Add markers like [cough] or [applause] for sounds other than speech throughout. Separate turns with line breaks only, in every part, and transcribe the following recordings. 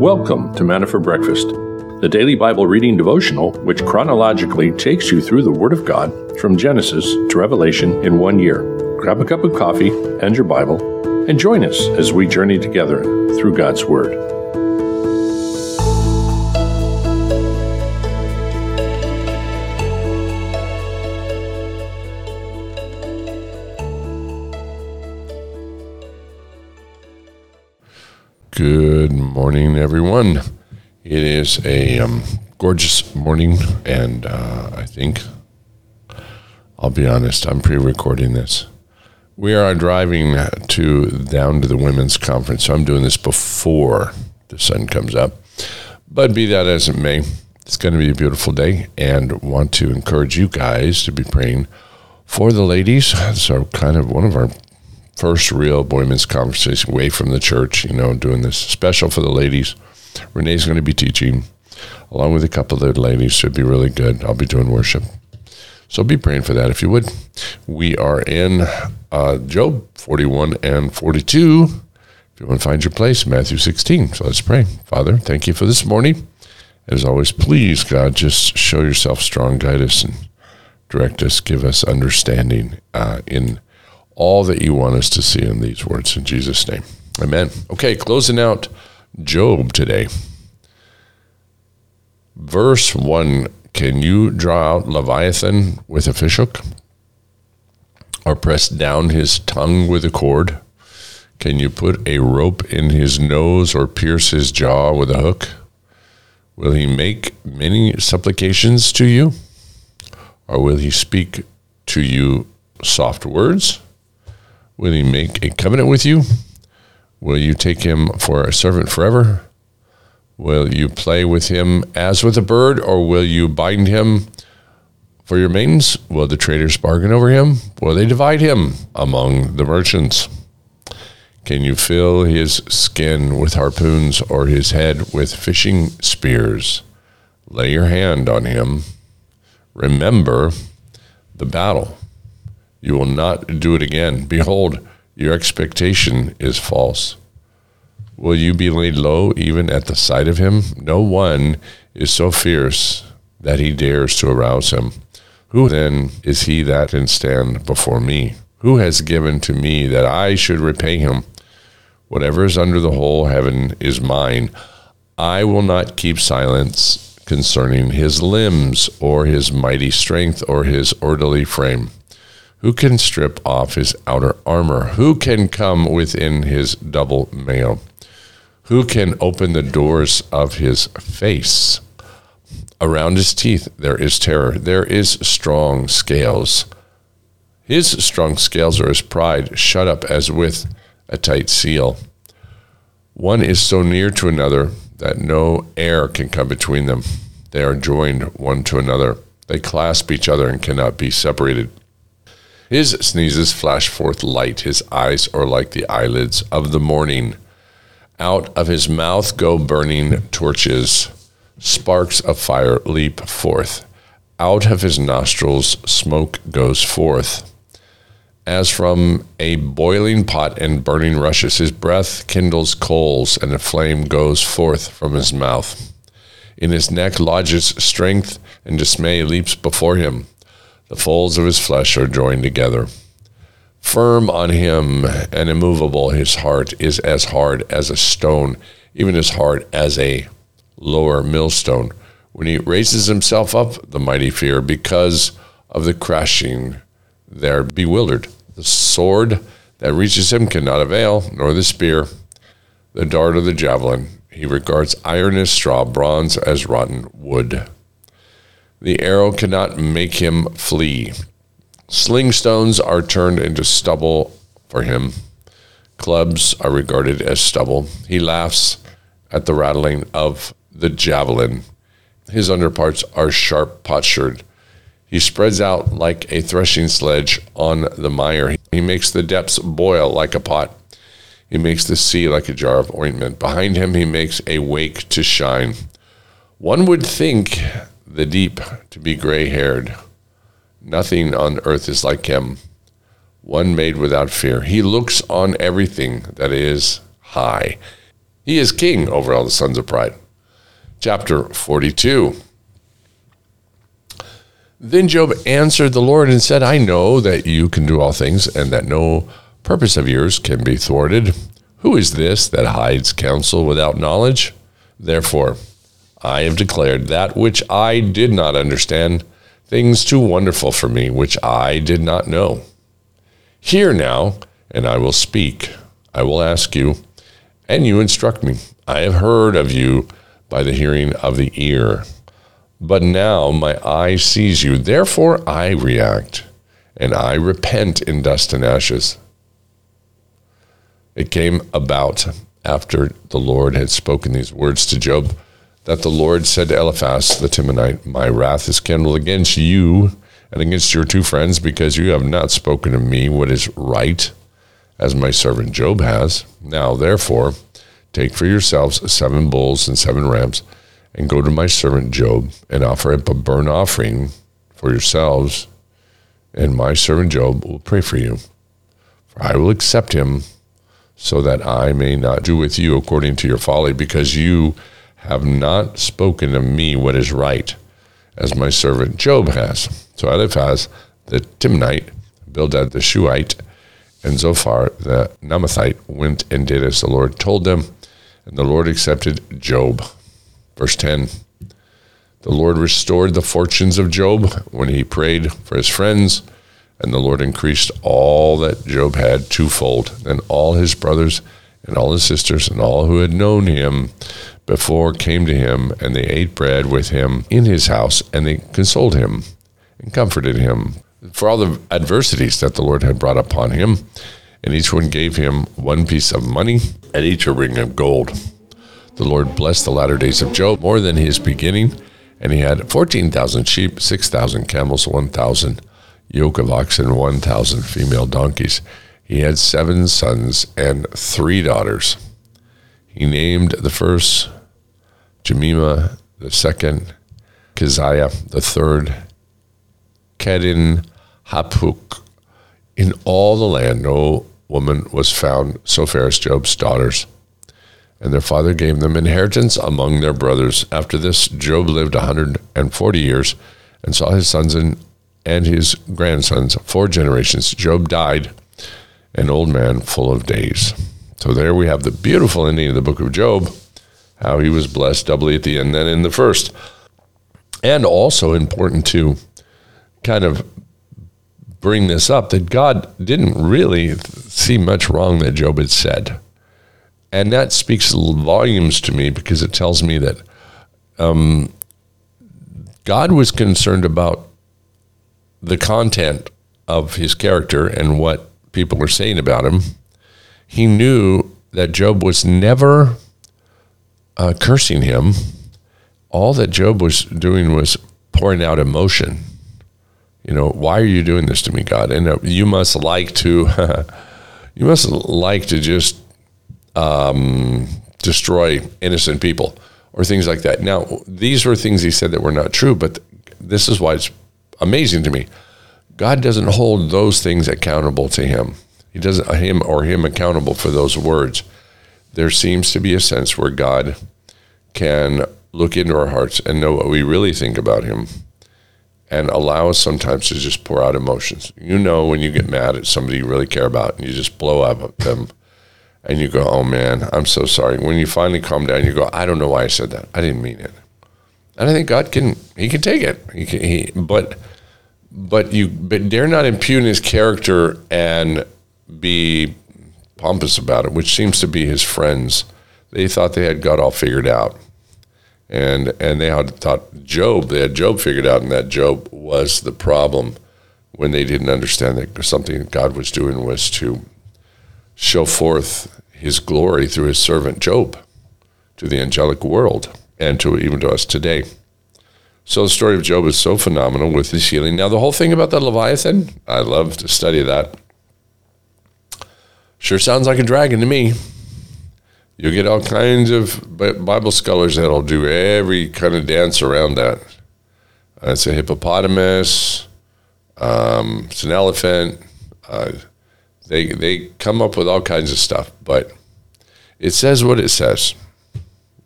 Welcome to Manna for Breakfast, the daily Bible reading devotional which chronologically takes you through the Word of God from Genesis to Revelation in one year. Grab a cup of coffee and your Bible and join us as we journey together through God's Word.
Good morning, everyone. It is a um, gorgeous morning, and uh, I think I'll be honest, I'm pre recording this. We are driving to down to the women's conference, so I'm doing this before the sun comes up. But be that as it may, it's going to be a beautiful day, and want to encourage you guys to be praying for the ladies. So, kind of one of our first real women's conversation away from the church, you know, doing this special for the ladies. Renee's going to be teaching along with a couple of the ladies. Should be really good. I'll be doing worship. So be praying for that if you would. We are in uh, Job 41 and 42. If you want to find your place, Matthew 16. So let's pray. Father, thank you for this morning. As always, please, God, just show yourself strong, guide us, and direct us, give us understanding uh, in all that you want us to see in these words in Jesus' name. Amen. Okay, closing out Job today. Verse 1 Can you draw out Leviathan with a fishhook? Or press down his tongue with a cord? Can you put a rope in his nose or pierce his jaw with a hook? Will he make many supplications to you? Or will he speak to you soft words? Will he make a covenant with you? Will you take him for a servant forever? Will you play with him as with a bird, or will you bind him for your maidens? Will the traders bargain over him? Will they divide him among the merchants? Can you fill his skin with harpoons or his head with fishing spears? Lay your hand on him. Remember the battle. You will not do it again. Behold, your expectation is false. Will you be laid low even at the sight of him? No one is so fierce that he dares to arouse him. Who then is he that can stand before me? Who has given to me that I should repay him? Whatever is under the whole heaven is mine. I will not keep silence concerning his limbs, or his mighty strength, or his orderly frame. Who can strip off his outer armor? Who can come within his double mail? Who can open the doors of his face? Around his teeth there is terror. There is strong scales. His strong scales are his pride, shut up as with a tight seal. One is so near to another that no air can come between them. They are joined one to another. They clasp each other and cannot be separated. His sneezes flash forth light. His eyes are like the eyelids of the morning. Out of his mouth go burning torches. Sparks of fire leap forth. Out of his nostrils smoke goes forth. As from a boiling pot and burning rushes, his breath kindles coals, and a flame goes forth from his mouth. In his neck lodges strength, and dismay leaps before him. The folds of his flesh are joined together. Firm on him and immovable, his heart is as hard as a stone, even as hard as a lower millstone. When he raises himself up, the mighty fear, because of the crashing, they're bewildered. The sword that reaches him cannot avail, nor the spear, the dart or the javelin. He regards iron as straw, bronze as rotten wood. The arrow cannot make him flee. Sling stones are turned into stubble for him. Clubs are regarded as stubble. He laughs at the rattling of the javelin. His underparts are sharp potsherds. He spreads out like a threshing sledge on the mire. He makes the depths boil like a pot. He makes the sea like a jar of ointment. Behind him, he makes a wake to shine. One would think the deep to be gray haired. Nothing on earth is like him, one made without fear. He looks on everything that is high. He is king over all the sons of pride. Chapter 42. Then Job answered the Lord and said, I know that you can do all things, and that no purpose of yours can be thwarted. Who is this that hides counsel without knowledge? Therefore, I have declared that which I did not understand, things too wonderful for me, which I did not know. Hear now, and I will speak. I will ask you, and you instruct me. I have heard of you by the hearing of the ear. But now my eye sees you. Therefore I react, and I repent in dust and ashes. It came about after the Lord had spoken these words to Job that the Lord said to Eliphaz the Temanite, My wrath is kindled against you and against your two friends because you have not spoken to me what is right, as my servant Job has. Now, therefore, take for yourselves seven bulls and seven rams and go to my servant Job and offer up a burnt offering for yourselves, and my servant Job will pray for you. For I will accept him, so that I may not do with you according to your folly, because you have not spoken to me what is right, as my servant Job has. So Eliphaz the Temanite, Bildad the Shuhite, and Zophar the Naamathite went and did as the Lord told them, and the Lord accepted Job. Verse 10 The Lord restored the fortunes of Job when he prayed for his friends, and the Lord increased all that Job had twofold. Then all his brothers and all his sisters and all who had known him before came to him, and they ate bread with him in his house, and they consoled him and comforted him for all the adversities that the Lord had brought upon him. And each one gave him one piece of money and each a ring of gold. The Lord blessed the latter days of Job more than his beginning, and he had 14,000 sheep, 6,000 camels, 1,000 yoke of oxen, 1,000 female donkeys. He had seven sons and three daughters. He named the first Jemimah, the second Keziah, the third Kedin Hapuk. In all the land, no woman was found so fair as Job's daughters and their father gave them inheritance among their brothers. After this, Job lived a 140 years and saw his sons and, and his grandsons four generations. Job died, an old man full of days. So there we have the beautiful ending of the book of Job, how he was blessed doubly at the end than in the first. And also important to kind of bring this up that God didn't really see much wrong that Job had said. And that speaks volumes to me because it tells me that um, God was concerned about the content of his character and what people were saying about him. He knew that Job was never uh, cursing him. All that Job was doing was pouring out emotion. You know, why are you doing this to me, God? And uh, you must like to, [laughs] you must like to just um, destroy innocent people or things like that. Now, these were things he said that were not true, but this is why it's amazing to me. God doesn't hold those things accountable to him. He doesn't him or him accountable for those words. There seems to be a sense where God can look into our hearts and know what we really think about him and allow us sometimes to just pour out emotions. You know when you get mad at somebody you really care about and you just blow up at them and you go, "Oh man, I'm so sorry." When you finally calm down, you go, "I don't know why I said that. I didn't mean it." And I think God can He can take it. He can, he, but but you but dare not impugn His character and be pompous about it, which seems to be His friends. They thought they had God all figured out, and and they had thought Job they had Job figured out, and that Job was the problem when they didn't understand that something God was doing was to show forth his glory through his servant Job to the angelic world and to even to us today. So the story of Job is so phenomenal with his healing. Now the whole thing about the Leviathan, I love to study that. Sure sounds like a dragon to me. You'll get all kinds of Bible scholars that'll do every kind of dance around that. Uh, it's a hippopotamus. Um, it's an elephant. Uh, they they come up with all kinds of stuff, but it says what it says.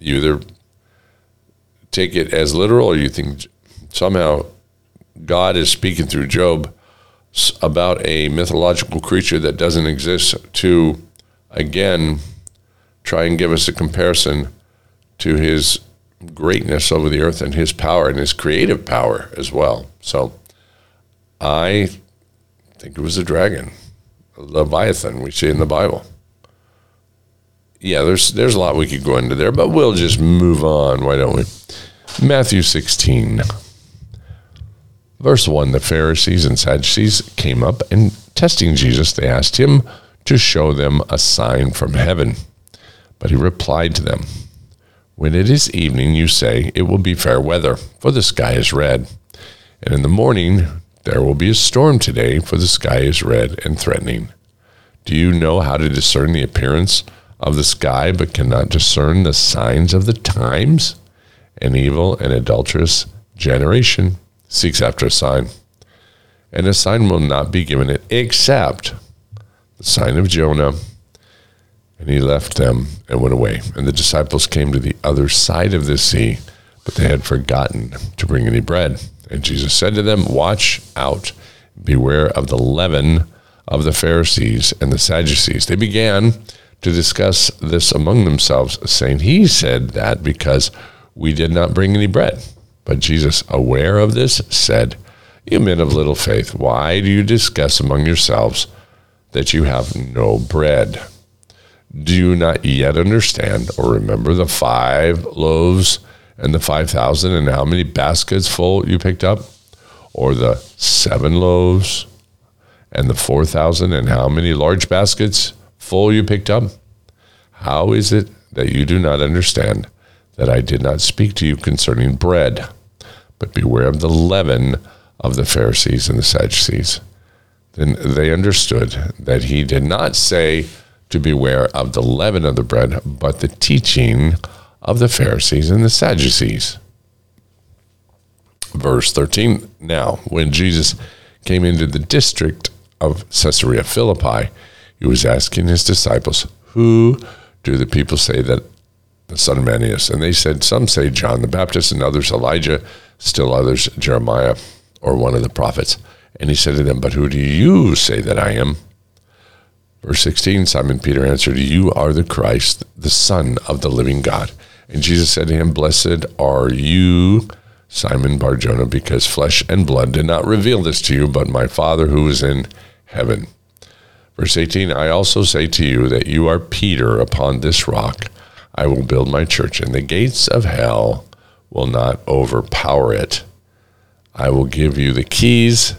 You either take it as literal or you think somehow God is speaking through Job about a mythological creature that doesn't exist to, again, try and give us a comparison to his greatness over the earth and his power and his creative power as well. So I think it was a dragon, a Leviathan we see in the Bible. Yeah, there's there's a lot we could go into there, but we'll just move on, why don't we? Matthew 16. Verse 1 The Pharisees and Sadducees came up, and testing Jesus, they asked him to show them a sign from heaven. But he replied to them, When it is evening, you say, It will be fair weather, for the sky is red. And in the morning, there will be a storm today, for the sky is red and threatening. Do you know how to discern the appearance of the sky, but cannot discern the signs of the times? An evil and adulterous generation seeks after a sign, and a sign will not be given it except the sign of Jonah. And he left them and went away. And the disciples came to the other side of the sea, but they had forgotten to bring any bread. And Jesus said to them, Watch out, beware of the leaven of the Pharisees and the Sadducees. They began to discuss this among themselves, saying, He said that because we did not bring any bread. But Jesus, aware of this, said, You men of little faith, why do you discuss among yourselves that you have no bread? Do you not yet understand or remember the five loaves and the 5,000 and how many baskets full you picked up? Or the seven loaves and the 4,000 and how many large baskets full you picked up? How is it that you do not understand that I did not speak to you concerning bread? But beware of the leaven of the Pharisees and the Sadducees. Then they understood that he did not say, to beware of the leaven of the bread, but the teaching of the Pharisees and the Sadducees. Verse 13 Now, when Jesus came into the district of Caesarea Philippi, he was asking his disciples, Who do the people say that the Son of Man is? And they said, Some say John the Baptist, and others Elijah, still others Jeremiah, or one of the prophets. And he said to them, But who do you say that I am? Verse 16 Simon Peter answered, You are the Christ, the Son of the living God. And Jesus said to him, Blessed are you, Simon Barjona, because flesh and blood did not reveal this to you, but my Father who is in heaven. Verse 18 I also say to you that you are Peter upon this rock. I will build my church, and the gates of hell will not overpower it. I will give you the keys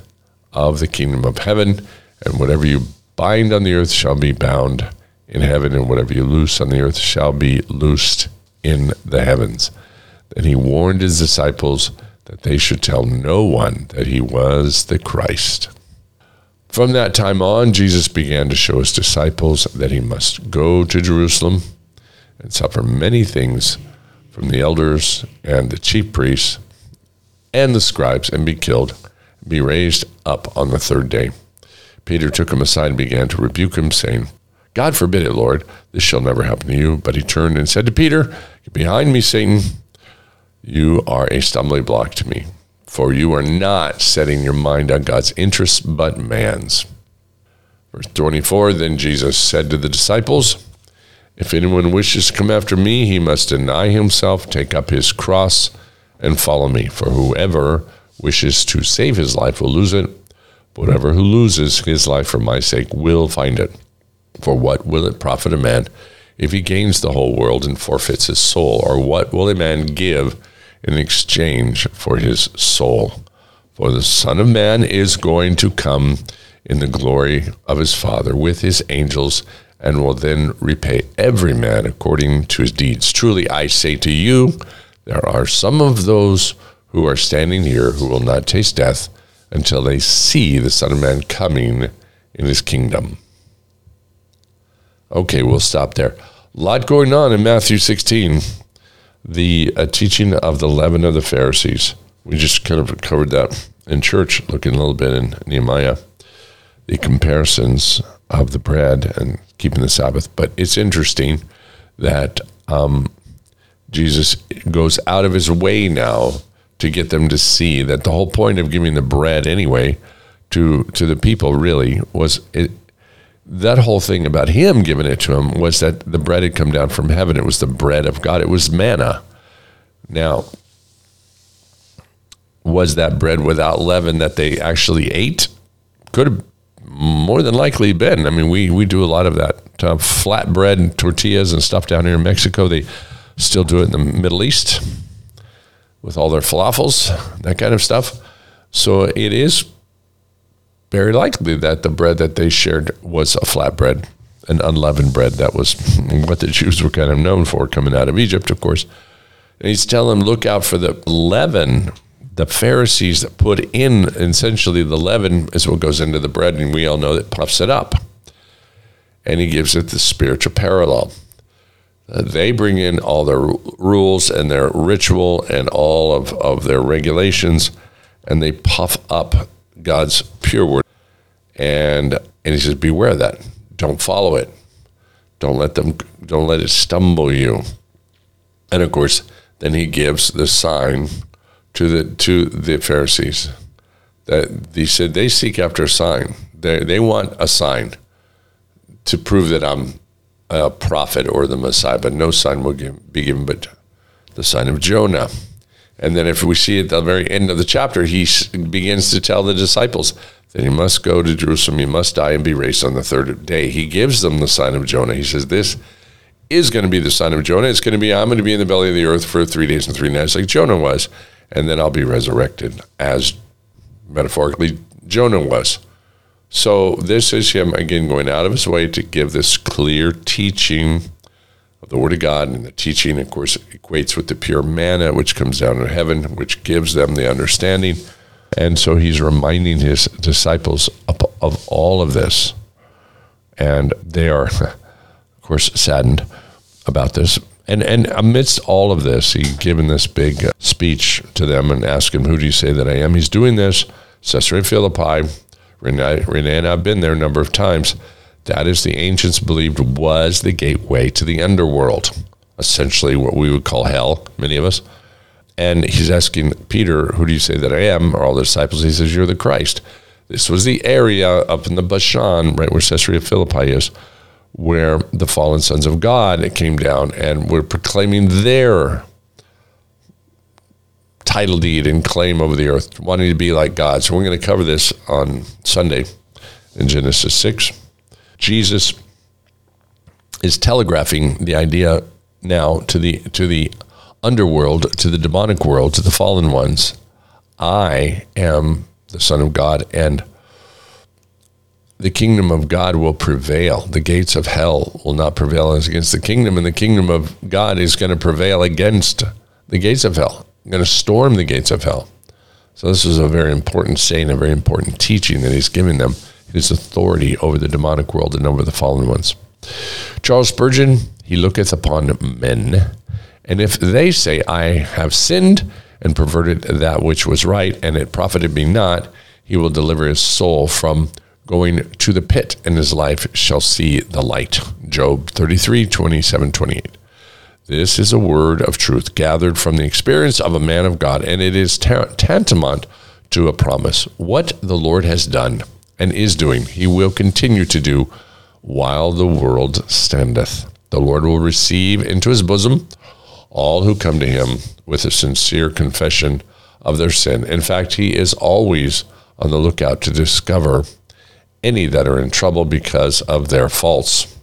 of the kingdom of heaven, and whatever you bind on the earth shall be bound in heaven, and whatever you loose on the earth shall be loosed in the heavens. Then he warned his disciples that they should tell no one that he was the Christ. From that time on, Jesus began to show his disciples that he must go to Jerusalem and suffer many things from the elders and the chief priests and the scribes and be killed, and be raised up on the third day. Peter took him aside and began to rebuke him, saying, God forbid it, Lord, this shall never happen to you. But he turned and said to Peter, Get behind me, Satan. You are a stumbling block to me, for you are not setting your mind on God's interests, but man's. Verse 24 Then Jesus said to the disciples, If anyone wishes to come after me, he must deny himself, take up his cross, and follow me. For whoever wishes to save his life will lose it Whatever who loses his life for my sake will find it. For what will it profit a man if he gains the whole world and forfeits his soul? Or what will a man give in exchange for his soul? For the Son of Man is going to come in the glory of his Father with his angels and will then repay every man according to his deeds. Truly, I say to you, there are some of those who are standing here who will not taste death until they see the Son of Man coming in his kingdom. Okay, we'll stop there. A lot going on in Matthew 16. The uh, teaching of the leaven of the Pharisees. We just kind of covered that in church, looking a little bit in Nehemiah. The comparisons of the bread and keeping the Sabbath. But it's interesting that um, Jesus goes out of his way now to get them to see that the whole point of giving the bread anyway to to the people really was it, that whole thing about him giving it to him was that the bread had come down from heaven. It was the bread of God. It was manna. Now, was that bread without leaven that they actually ate? Could have more than likely been. I mean, we we do a lot of that uh, flatbread tortillas and stuff down here in Mexico. They still do it in the Middle East with all their falafels, that kind of stuff. So it is very likely that the bread that they shared was a flatbread, an unleavened bread. That was [laughs] what the Jews were kind of known for coming out of Egypt, of course. And he's telling them, look out for the leaven. The Pharisees that put in essentially the leaven is what goes into the bread, and we all know that puffs it up. And he gives it the spiritual parallel. Uh, they bring in all their rules and their ritual and all of, of their regulations, and they puff up God's pure word. And and he says, beware of that. Don't follow it. Don't let them don't let it stumble you. And of course, then he gives the sign to the to the Pharisees. That he said they seek after a sign. They they want a sign to prove that I'm a prophet or the Messiah, but no sign will give, be given but the sign of Jonah. And then if we see at the very end of the chapter, he begins to tell the disciples that he must go to Jerusalem, he must die and be raised on the third day. He gives them the sign of Jonah. He says, This is going to be the sign of Jonah. It's going to be, I'm going to be in the belly of the earth for three days and three nights, like Jonah was. And then I'll be resurrected, as metaphorically Jonah was. So this is him, again, going out of his way to give this clear teaching of the Word of God. And the teaching, of course, equates with the pure manna, which comes down from heaven, which gives them the understanding. And so he's reminding his disciples of, of all of this. And they are, [laughs] of course, saddened about this. And, and amidst all of this, he's given this big uh, speech to them and him, Who do you say that I am? He's doing this, Caesarea Philippi. Renee, and I have been there a number of times. That is the ancients believed was the gateway to the underworld, essentially what we would call hell, many of us. And he's asking Peter, Who do you say that I am? Or all the disciples. He says, You're the Christ. This was the area up in the Bashan, right where Caesarea Philippi is, where the fallen sons of God came down and were proclaiming their title deed and claim over the earth, wanting to be like God. So we're going to cover this on Sunday in Genesis 6. Jesus is telegraphing the idea now to the to the underworld, to the demonic world, to the fallen ones. I am the Son of God, and the kingdom of God will prevail. The gates of hell will not prevail against the kingdom, and the kingdom of God is going to prevail against the gates of hell. I'm going to storm the gates of hell. So this is a very important saying, a very important teaching that he's giving them his authority over the demonic world and over the fallen ones. Charles Spurgeon, he looketh upon men, and if they say, I have sinned and perverted that which was right, and it profited me not, he will deliver his soul from going to the pit, and his life shall see the light. Job 33, 27, 28. This is a word of truth gathered from the experience of a man of God, and it is tantamount to a promise. What the Lord has done and is doing, he will continue to do while the world standeth. The Lord will receive into his bosom all who come to him with a sincere confession of their sin. In fact, he is always on the lookout to discover any that are in trouble because of their faults.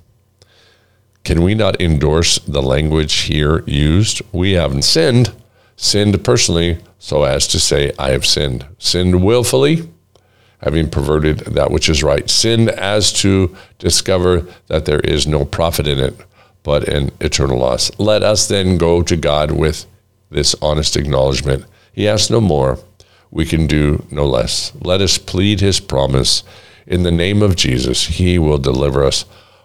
Can we not endorse the language here used? We haven't sinned, sinned personally, so as to say, I have sinned. Sinned willfully, having perverted that which is right. Sinned as to discover that there is no profit in it, but an eternal loss. Let us then go to God with this honest acknowledgement. He asks no more. We can do no less. Let us plead his promise. In the name of Jesus, he will deliver us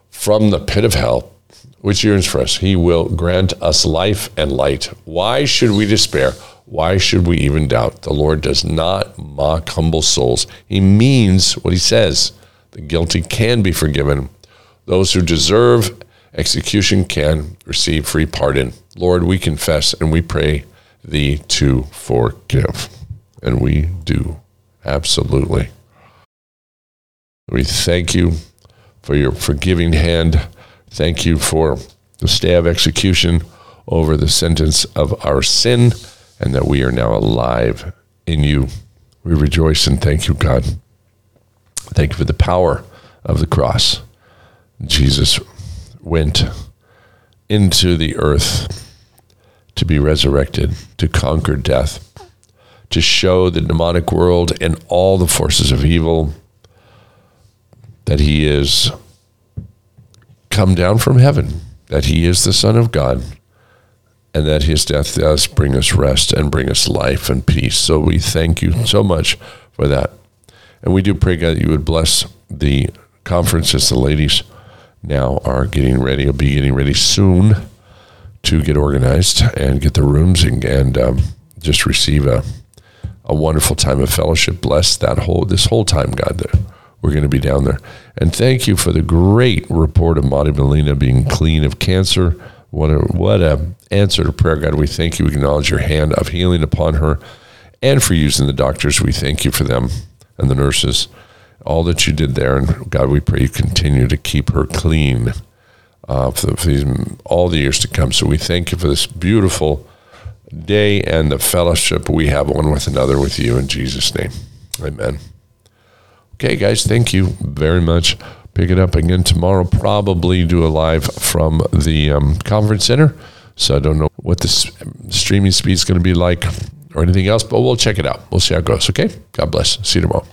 from the pit of hell, which yearns for us. He will grant us life and light. Why should we despair? Why should we even doubt? The Lord does not mock humble souls. He means what he says. The guilty can be forgiven. Those who deserve execution can receive free pardon. Lord, we confess and we pray thee to forgive. And we do. Absolutely. We thank you for your forgiving hand. Thank you for the stay of execution over the sentence of our sin, and that we are now alive in you. We rejoice and thank you, God. Thank you for the power of the cross. Jesus went into the earth to be resurrected, to conquer death, to show the demonic world and all the forces of evil that he is come down from heaven, that he is the Son of God, and that his death does bring us rest and bring us life and peace. So we thank you so much for that. And we do pray, God, that you would bless the conferences. The ladies now are getting ready, will be getting ready soon to get organized and get the rooms and, and um, just receive a, a wonderful time of fellowship. Bless that whole, this whole time, God, that we're going to be down there. And thank you for the great report of Monty Molina being clean of cancer. What a what a answer to prayer, God. We thank you. We acknowledge your hand of healing upon her, and for using the doctors. We thank you for them and the nurses, all that you did there. And God, we pray you continue to keep her clean uh, for, for these, all the years to come. So we thank you for this beautiful day and the fellowship we have one with another with you in Jesus' name. Amen. Okay, guys, thank you very much. Pick it up again tomorrow. Probably do a live from the um, conference center. So I don't know what the streaming speed is going to be like or anything else, but we'll check it out. We'll see how it goes. Okay. God bless. See you tomorrow.